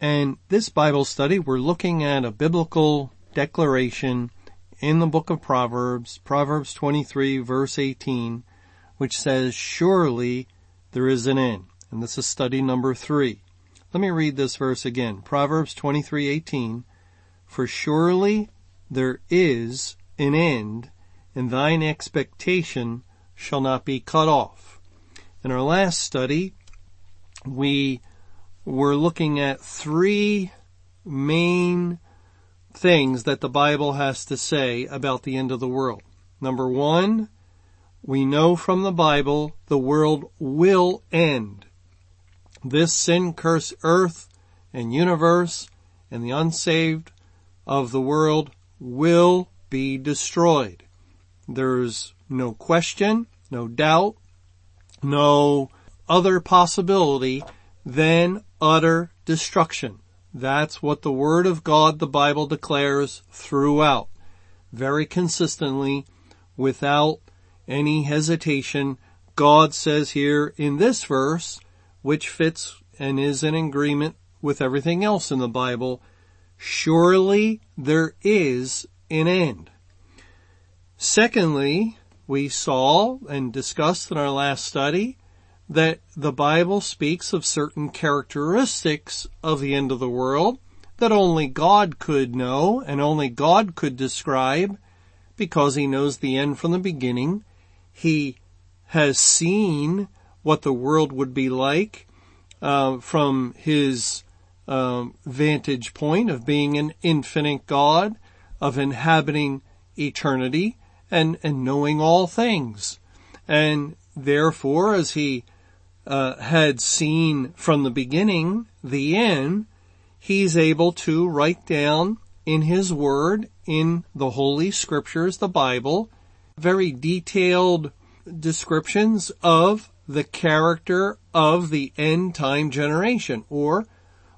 And this Bible study, we're looking at a biblical declaration in the book of Proverbs, Proverbs 23 verse 18, which says, surely there is an end. And this is study number three. Let me read this verse again. Proverbs 23:18 For surely there is an end and thine expectation shall not be cut off. In our last study, we we're looking at three main things that the Bible has to say about the end of the world. Number one, we know from the Bible the world will end. This sin cursed earth and universe and the unsaved of the world will be destroyed. There's no question, no doubt, no other possibility than utter destruction. That's what the Word of God, the Bible declares throughout, very consistently, without any hesitation. God says here in this verse, which fits and is in agreement with everything else in the Bible, surely there is an end. Secondly, we saw and discussed in our last study that the Bible speaks of certain characteristics of the end of the world that only God could know and only God could describe because he knows the end from the beginning. He has seen what the world would be like uh, from his um, vantage point of being an infinite God, of inhabiting eternity and, and knowing all things. And therefore, as he uh, had seen from the beginning the end, he's able to write down in his word, in the Holy Scriptures, the Bible, very detailed descriptions of the character of the end time generation or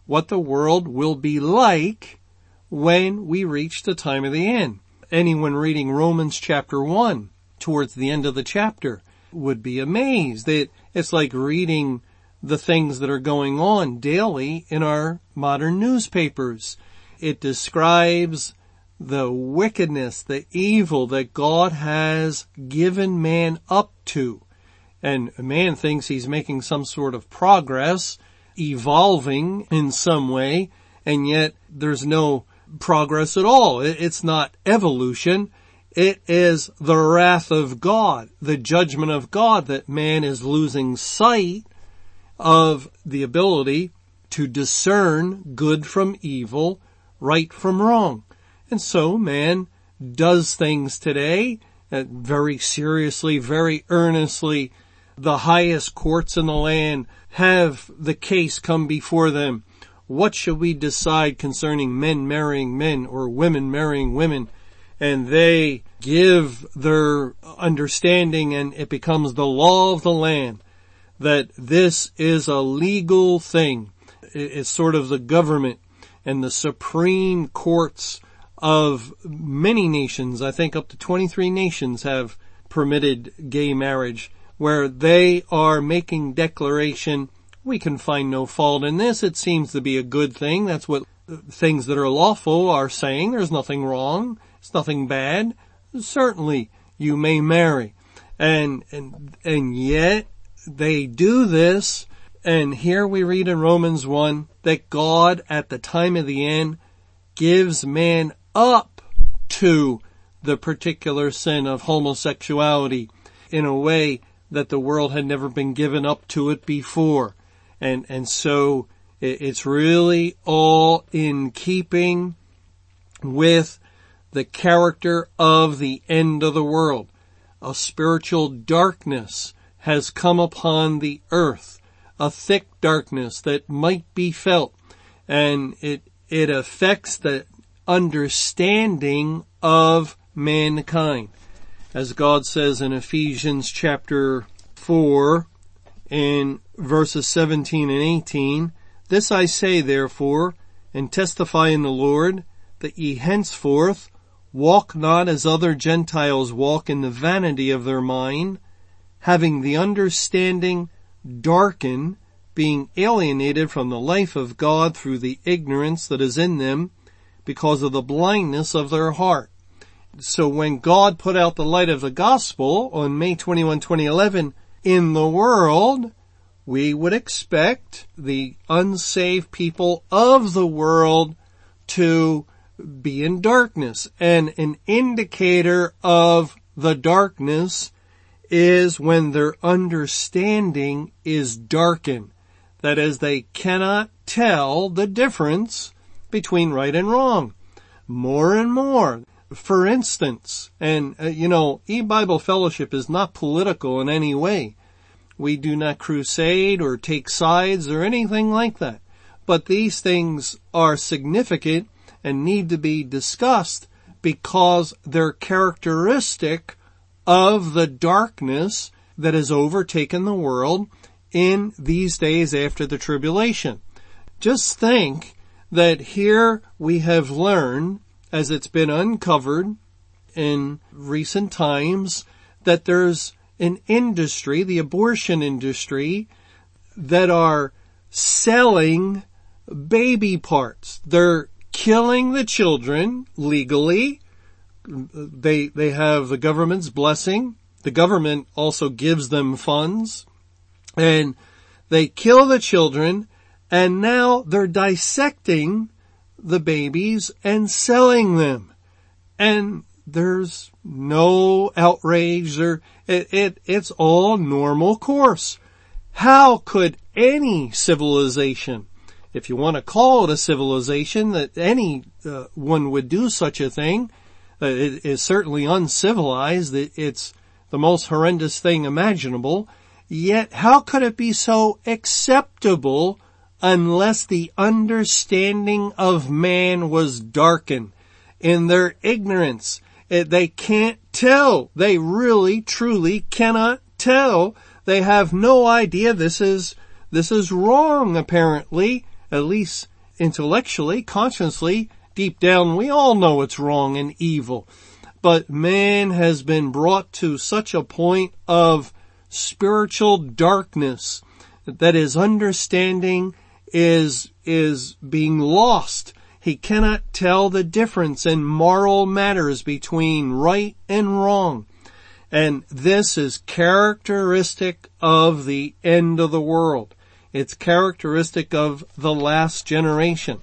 what the world will be like when we reach the time of the end. Anyone reading Romans chapter 1 towards the end of the chapter would be amazed that it's like reading the things that are going on daily in our modern newspapers. It describes the wickedness, the evil that God has given man up to. And man thinks he's making some sort of progress, evolving in some way, and yet there's no progress at all. It's not evolution. It is the wrath of God, the judgment of God that man is losing sight of the ability to discern good from evil, right from wrong. And so man does things today uh, very seriously, very earnestly. The highest courts in the land have the case come before them. What should we decide concerning men marrying men or women marrying women? And they give their understanding and it becomes the law of the land that this is a legal thing. It's sort of the government and the supreme courts of many nations, I think up to 23 nations have permitted gay marriage where they are making declaration, we can find no fault in this. It seems to be a good thing. That's what things that are lawful are saying. There's nothing wrong. It's nothing bad. Certainly you may marry. And, and, and yet they do this. And here we read in Romans 1 that God at the time of the end gives man up to the particular sin of homosexuality in a way that the world had never been given up to it before. And, and so it's really all in keeping with the character of the end of the world. A spiritual darkness has come upon the earth, a thick darkness that might be felt, and it, it affects the understanding of mankind. As God says in Ephesians chapter 4 in verses 17 and 18, This I say therefore, and testify in the Lord, that ye henceforth walk not as other Gentiles walk in the vanity of their mind, having the understanding darkened, being alienated from the life of God through the ignorance that is in them because of the blindness of their heart. So when God put out the light of the gospel on May 21, 2011 in the world, we would expect the unsaved people of the world to be in darkness. And an indicator of the darkness is when their understanding is darkened. That is, they cannot tell the difference between right and wrong. More and more. For instance, and uh, you know, E-Bible Fellowship is not political in any way. We do not crusade or take sides or anything like that. But these things are significant and need to be discussed because they're characteristic of the darkness that has overtaken the world in these days after the tribulation. Just think that here we have learned, as it's been uncovered in recent times, that there's an industry, the abortion industry, that are selling baby parts. They're killing the children legally. They, they have the government's blessing. The government also gives them funds and they kill the children and now they're dissecting the babies and selling them. And there's no outrage or it, it, it's all normal course. How could any civilization if you want to call it a civilization, that any uh, one would do such a thing. Uh, it is certainly uncivilized. It, it's the most horrendous thing imaginable. Yet how could it be so acceptable unless the understanding of man was darkened in their ignorance? It, they can't tell. They really, truly cannot tell. They have no idea this is, this is wrong apparently at least intellectually, consciously, deep down, we all know it's wrong and evil. But man has been brought to such a point of spiritual darkness that his understanding is, is being lost. He cannot tell the difference in moral matters between right and wrong. And this is characteristic of the end of the world. It's characteristic of the last generation.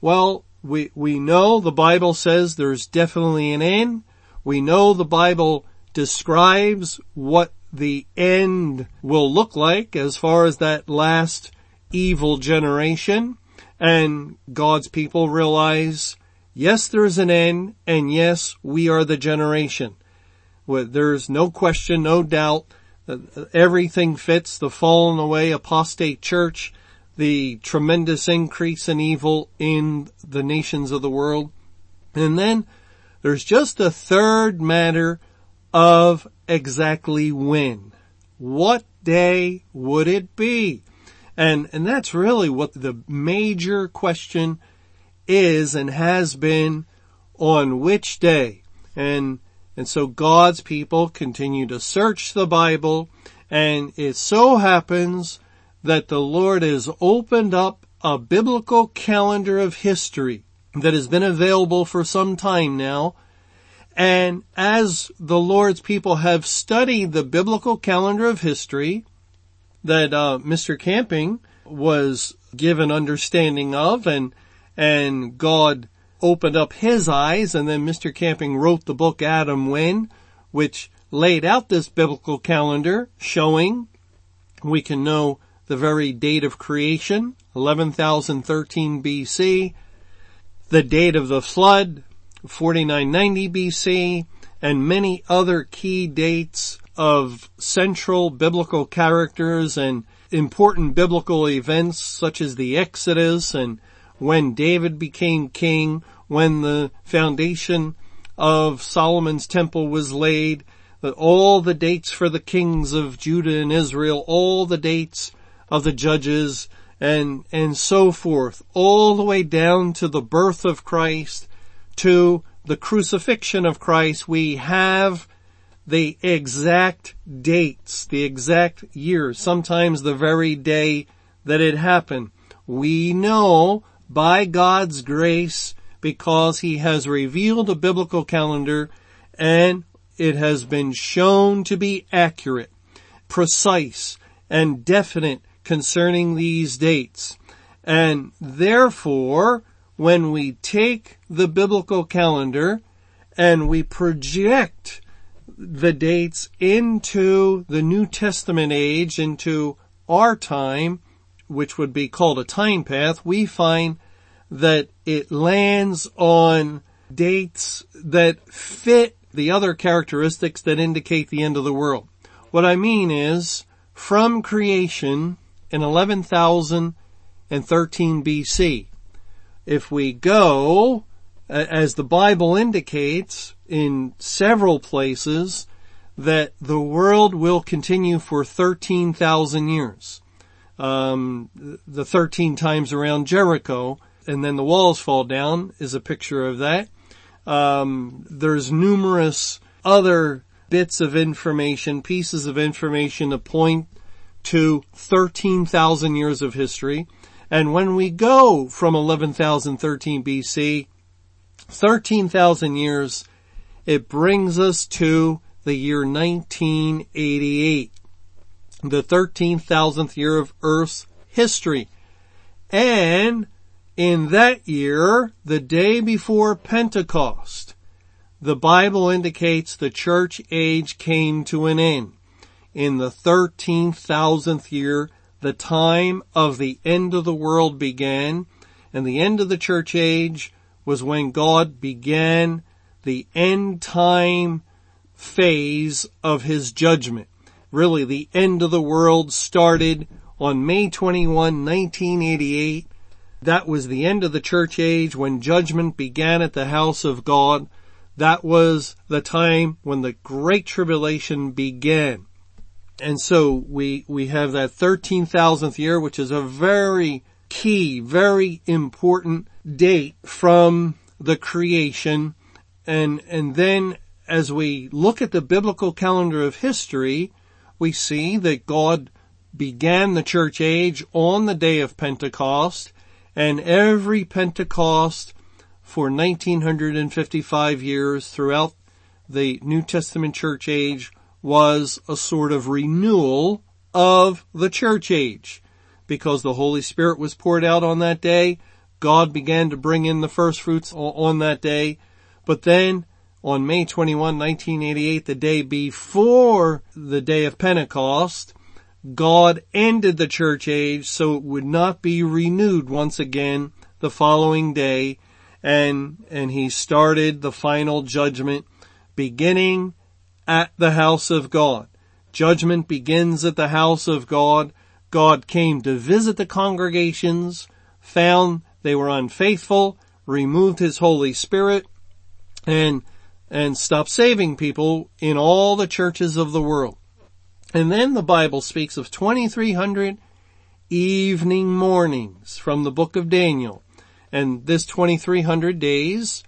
Well, we, we know the Bible says there's definitely an end. We know the Bible describes what the end will look like as far as that last evil generation. And God's people realize, yes, there's an end, and yes, we are the generation. There's no question, no doubt everything fits the fallen away apostate church, the tremendous increase in evil in the nations of the world. And then there's just a third matter of exactly when. What day would it be? And, and that's really what the major question is and has been on which day. And and so God's people continue to search the Bible and it so happens that the Lord has opened up a biblical calendar of history that has been available for some time now. And as the Lord's people have studied the biblical calendar of history that uh, Mr. Camping was given understanding of and and God opened up his eyes and then Mr. Camping wrote the book Adam When, which laid out this biblical calendar showing we can know the very date of creation, 11,013 BC, the date of the flood, 4990 BC, and many other key dates of central biblical characters and important biblical events such as the Exodus and when David became king, when the foundation of Solomon's temple was laid, all the dates for the kings of Judah and Israel, all the dates of the judges and, and so forth, all the way down to the birth of Christ, to the crucifixion of Christ, we have the exact dates, the exact years, sometimes the very day that it happened. We know by God's grace because he has revealed a biblical calendar and it has been shown to be accurate, precise, and definite concerning these dates. And therefore, when we take the biblical calendar and we project the dates into the New Testament age, into our time, which would be called a time path, we find that it lands on dates that fit the other characteristics that indicate the end of the world. What I mean is, from creation in 11,013 BC, if we go, as the Bible indicates in several places, that the world will continue for 13,000 years. Um, the 13 times around Jericho, and then the walls fall down is a picture of that. Um, there's numerous other bits of information, pieces of information to point to 13,000 years of history. And when we go from 11,013 BC, 13,000 years, it brings us to the year 1988, the 13,000th year of Earth's history. And in that year, the day before Pentecost, the Bible indicates the church age came to an end. In the 13,000th year, the time of the end of the world began, and the end of the church age was when God began the end time phase of his judgment. Really, the end of the world started on May 21, 1988. That was the end of the church age when judgment began at the house of God. That was the time when the great tribulation began. And so we, we have that 13,000th year, which is a very key, very important date from the creation. And, and then as we look at the biblical calendar of history, we see that God began the church age on the day of Pentecost and every Pentecost for 1955 years throughout the New Testament church age was a sort of renewal of the church age. Because the Holy Spirit was poured out on that day, God began to bring in the first fruits on that day. But then on May 21, 1988, the day before the day of Pentecost, God ended the church age so it would not be renewed once again the following day and, and he started the final judgment beginning at the house of God. Judgment begins at the house of God. God came to visit the congregations, found they were unfaithful, removed his Holy Spirit, and, and stop saving people in all the churches of the world. And then the Bible speaks of 2300 evening mornings from the book of Daniel. And this 2300 days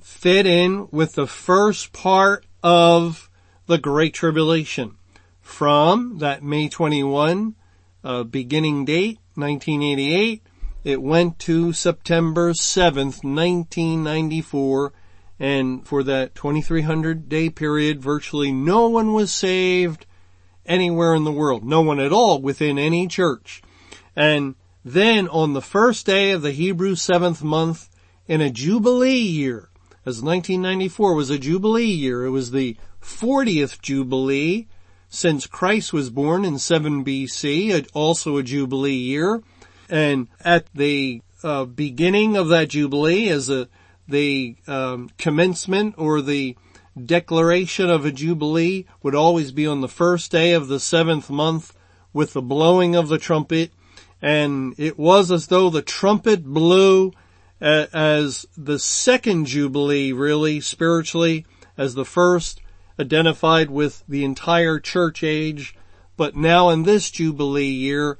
fit in with the first part of the Great Tribulation from that May 21 uh, beginning date, 1988. It went to September 7th, 1994, and for that 2300 day period, virtually no one was saved anywhere in the world. No one at all within any church. And then on the first day of the Hebrew seventh month in a Jubilee year, as 1994 was a Jubilee year. It was the 40th Jubilee since Christ was born in 7 BC, also a Jubilee year. And at the uh, beginning of that Jubilee as a, the um, commencement or the declaration of a Jubilee would always be on the first day of the seventh month with the blowing of the trumpet and it was as though the trumpet blew as the second Jubilee really spiritually as the first identified with the entire church age. But now in this Jubilee year,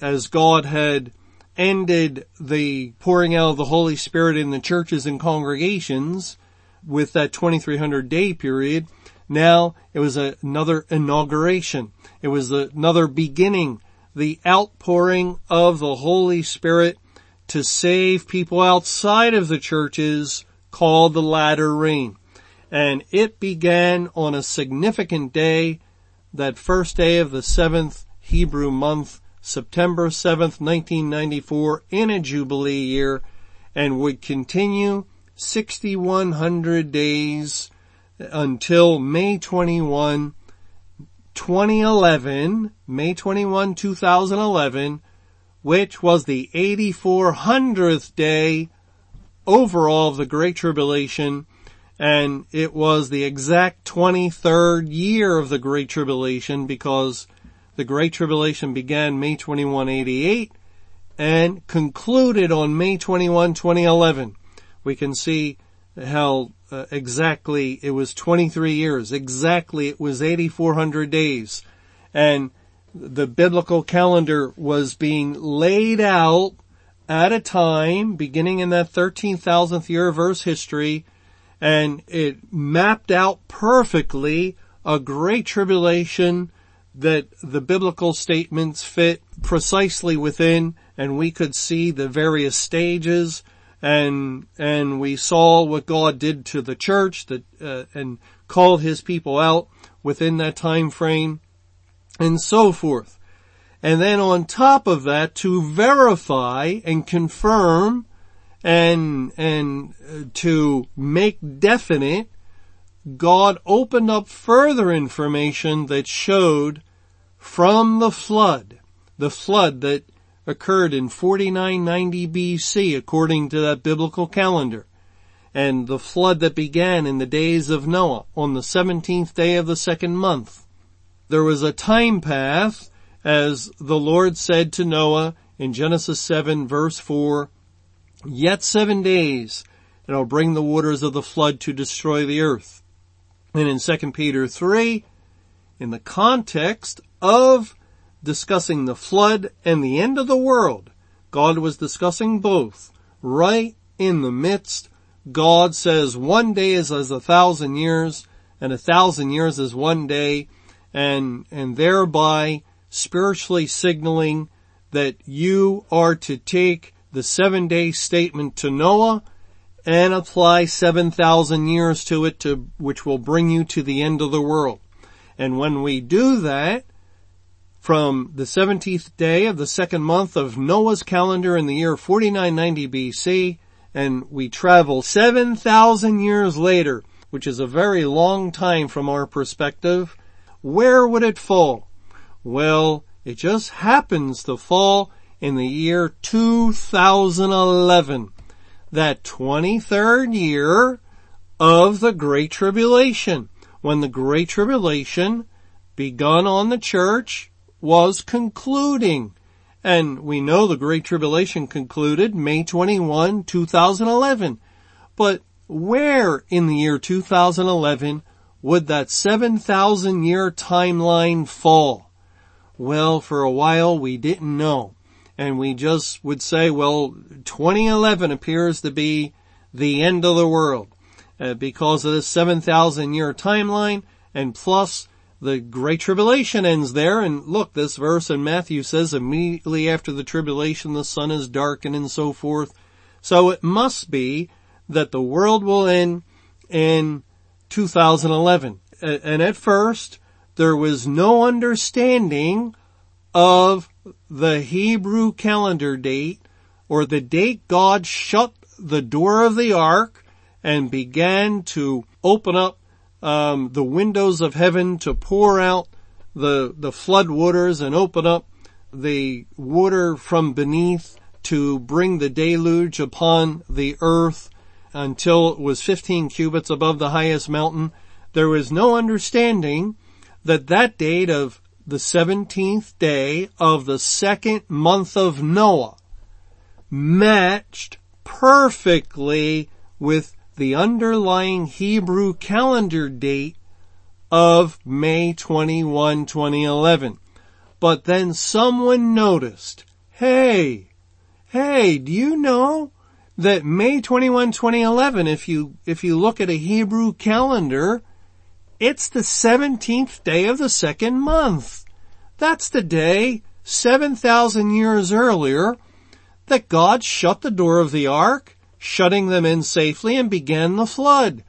as God had ended the pouring out of the Holy Spirit in the churches and congregations with that 2300 day period, now it was another inauguration. It was another beginning, the outpouring of the Holy Spirit to save people outside of the churches called the latter rain. And it began on a significant day, that first day of the seventh Hebrew month, September 7th, 1994, in a Jubilee year, and would continue 6,100 days until May 21, 2011, May 21, 2011, which was the 8400th day overall of the Great Tribulation, and it was the exact 23rd year of the Great Tribulation because the Great Tribulation began May 21, 88 and concluded on May 21, 2011. We can see how uh, exactly it was 23 years. Exactly it was 8,400 days. And the biblical calendar was being laid out at a time beginning in that 13,000th year of Earth's history and it mapped out perfectly a great tribulation that the biblical statements fit precisely within and we could see the various stages and and we saw what God did to the church that uh, and called his people out within that time frame and so forth. And then on top of that to verify and confirm and, and uh, to make definite, God opened up further information that showed from the flood, the flood that occurred in 4990 BC according to that biblical calendar, and the flood that began in the days of Noah on the 17th day of the second month. There was a time path as the Lord said to Noah in Genesis 7 verse 4, Yet seven days, and I'll bring the waters of the flood to destroy the earth. And in 2 Peter 3, in the context of discussing the flood and the end of the world, God was discussing both. Right in the midst, God says one day is as a thousand years, and a thousand years is one day, and, and thereby spiritually signaling that you are to take the seven day statement to Noah and apply 7,000 years to it to, which will bring you to the end of the world. And when we do that, from the 17th day of the second month of Noah's calendar in the year 4990 BC, and we travel 7,000 years later, which is a very long time from our perspective, where would it fall? Well, it just happens to fall in the year 2011, that 23rd year of the Great Tribulation, when the Great Tribulation begun on the church was concluding. And we know the Great Tribulation concluded May 21, 2011. But where in the year 2011 would that 7,000 year timeline fall? Well, for a while we didn't know and we just would say, well, 2011 appears to be the end of the world uh, because of this 7,000 year timeline and plus the great tribulation ends there and look, this verse in Matthew says immediately after the tribulation the sun is darkened and so forth. So it must be that the world will end in 2011. And at first, there was no understanding of the Hebrew calendar date or the date God shut the door of the ark and began to open up um, the windows of heaven to pour out the the flood waters and open up the water from beneath to bring the deluge upon the earth until it was 15 cubits above the highest mountain. There was no understanding that that date of the 17th day of the second month of Noah matched perfectly with the underlying Hebrew calendar date of May 21, 2011. But then someone noticed, hey, hey, do you know that May 21, 2011, if you, if you look at a Hebrew calendar, it's the 17th day of the second month. That's the day 7,000 years earlier that God shut the door of the ark, shutting them in safely and began the flood.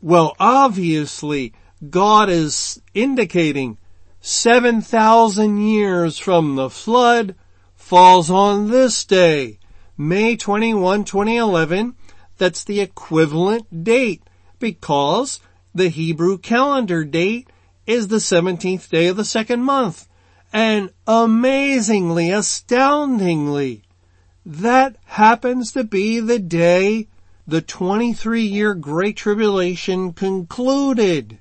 Well, obviously, God is indicating 7,000 years from the flood falls on this day, May 21, 2011. That's the equivalent date because the Hebrew calendar date is the 17th day of the second month. And amazingly, astoundingly, that happens to be the day the 23 year Great Tribulation concluded.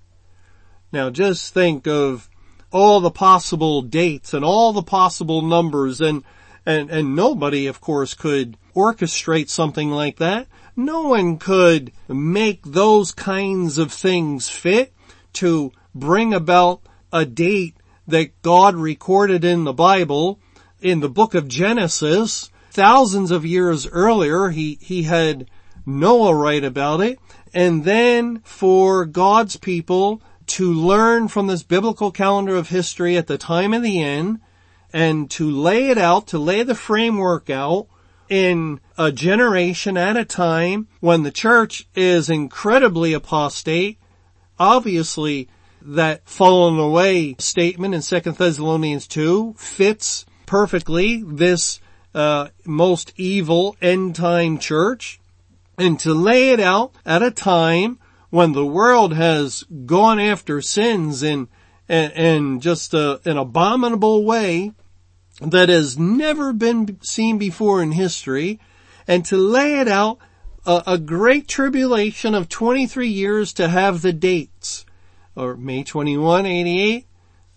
Now just think of all the possible dates and all the possible numbers and, and, and nobody of course could orchestrate something like that. No one could make those kinds of things fit to bring about a date that God recorded in the Bible in the book of Genesis thousands of years earlier. He, he had Noah write about it and then for God's people to learn from this biblical calendar of history at the time of the end and to lay it out, to lay the framework out in a generation at a time when the church is incredibly apostate. Obviously, that fallen away statement in 2 Thessalonians 2 fits perfectly this uh, most evil end time church and to lay it out at a time when the world has gone after sins in, in, just a, an abominable way that has never been seen before in history and to lay it out a, a great tribulation of 23 years to have the dates. Or May 21, 88,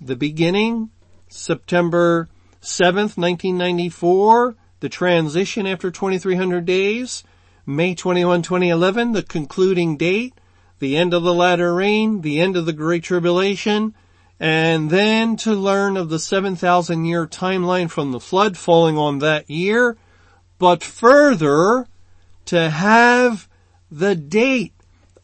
the beginning, September 7th, 1994, the transition after 2300 days, May 21, 2011, the concluding date, the end of the latter rain, the end of the Great Tribulation, and then to learn of the 7,000 year timeline from the flood falling on that year, but further to have the date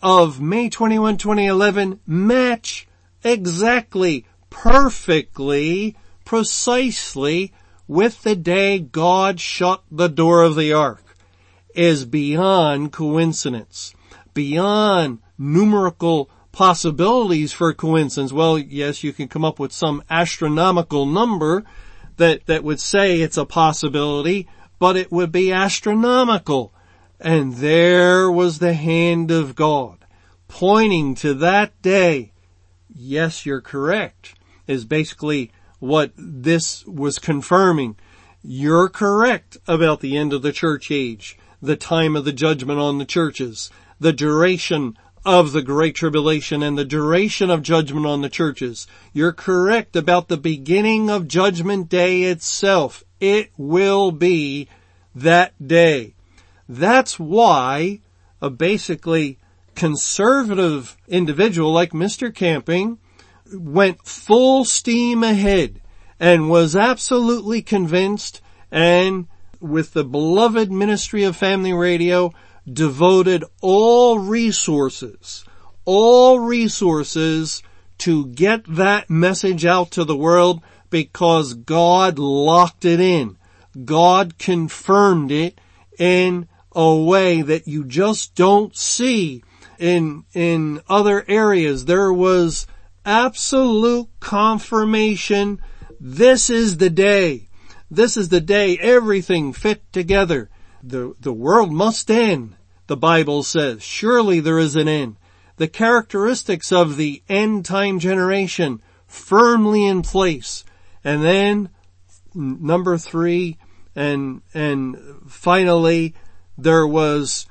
of May 21, 2011 match exactly, perfectly, precisely with the day God shut the door of the ark is beyond coincidence, beyond numerical possibilities for coincidence. Well, yes, you can come up with some astronomical number that, that would say it's a possibility, but it would be astronomical. And there was the hand of God pointing to that day. Yes, you're correct is basically what this was confirming. You're correct about the end of the church age, the time of the judgment on the churches, the duration of the Great Tribulation and the duration of judgment on the churches. You're correct about the beginning of Judgment Day itself. It will be that day. That's why a basically conservative individual like Mr. Camping went full steam ahead and was absolutely convinced and with the beloved ministry of family radio devoted all resources, all resources to get that message out to the world because God locked it in. God confirmed it in a way that you just don't see in, in other areas. There was absolute confirmation. This is the day. This is the day everything fit together. The, the world must end, the Bible says. Surely there is an end. The characteristics of the end time generation firmly in place. And then number three and, and finally there was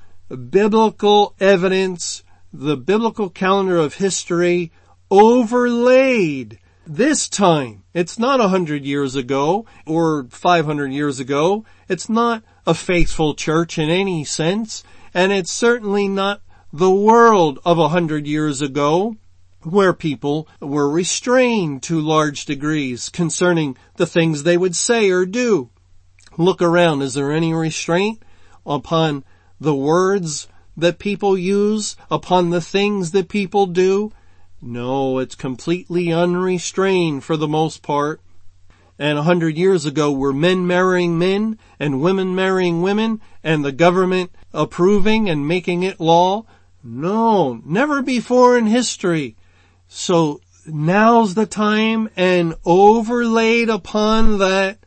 biblical evidence, the biblical calendar of history overlaid this time. It's not a hundred years ago or 500 years ago. It's not a faithful church in any sense. And it's certainly not the world of a hundred years ago where people were restrained to large degrees concerning the things they would say or do. Look around. Is there any restraint upon the words that people use, upon the things that people do? No, it's completely unrestrained for the most part. And a hundred years ago were men marrying men and women marrying women and the government approving and making it law? No, never before in history. So now's the time and overlaid upon that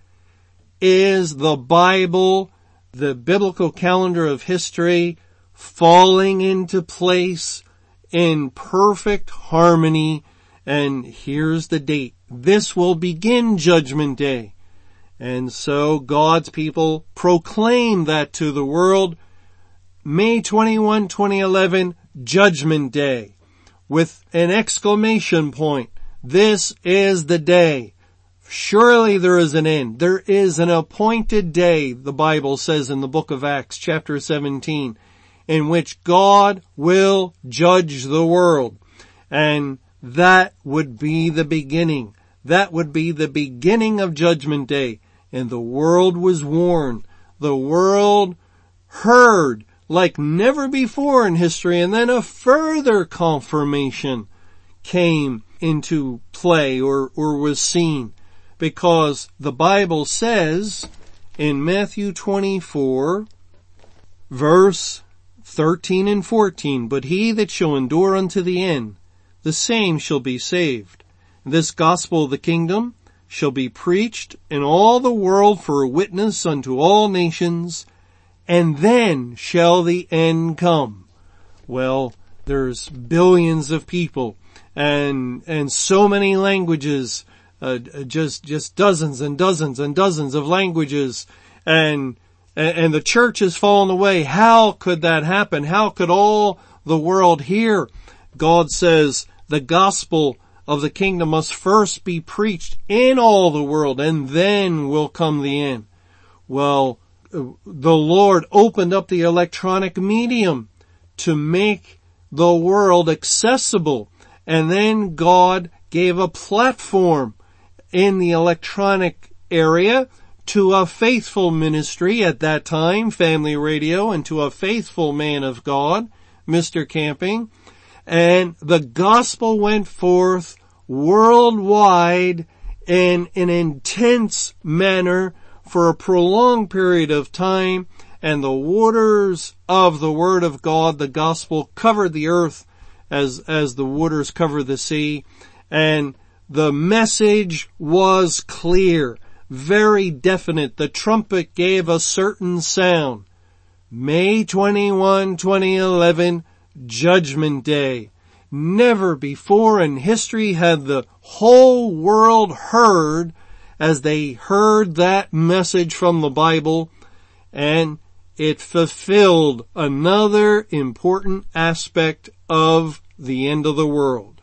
is the Bible, the biblical calendar of history falling into place in perfect harmony. And here's the date. This will begin judgment day. And so God's people proclaim that to the world. May 21, 2011, judgment day with an exclamation point. This is the day. Surely there is an end. There is an appointed day, the Bible says in the book of Acts chapter 17 in which God will judge the world. And that would be the beginning. That would be the beginning of judgment day. And the world was warned. The world heard like never before in history. And then a further confirmation came into play or, or was seen because the Bible says in Matthew 24 verse 13 and 14, but he that shall endure unto the end, the same shall be saved. This gospel of the kingdom shall be preached in all the world for a witness unto all nations, and then shall the end come. Well, there's billions of people and, and so many languages, uh, just, just dozens and dozens and dozens of languages and and, the church has fallen away. How could that happen? How could all the world hear? God says the gospel of the kingdom must first be preached in all the world and then will come the end. Well, the Lord opened up the electronic medium to make the world accessible and then God gave a platform in the electronic area to a faithful ministry at that time, Family Radio, and to a faithful man of God, Mr. Camping, and the gospel went forth worldwide in an intense manner for a prolonged period of time, and the waters of the word of God, the gospel covered the earth as, as the waters cover the sea, and the message was clear very definite. The trumpet gave a certain sound. May 21, 2011, Judgment Day. Never before in history had the whole world heard as they heard that message from the Bible and it fulfilled another important aspect of the end of the world.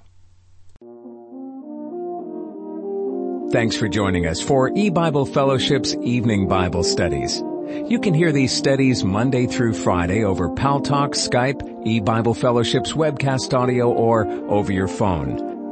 Thanks for joining us for E-Bible Fellowship's Evening Bible Studies. You can hear these studies Monday through Friday over Paltalk, Skype, E-Bible Fellowship's webcast audio, or over your phone.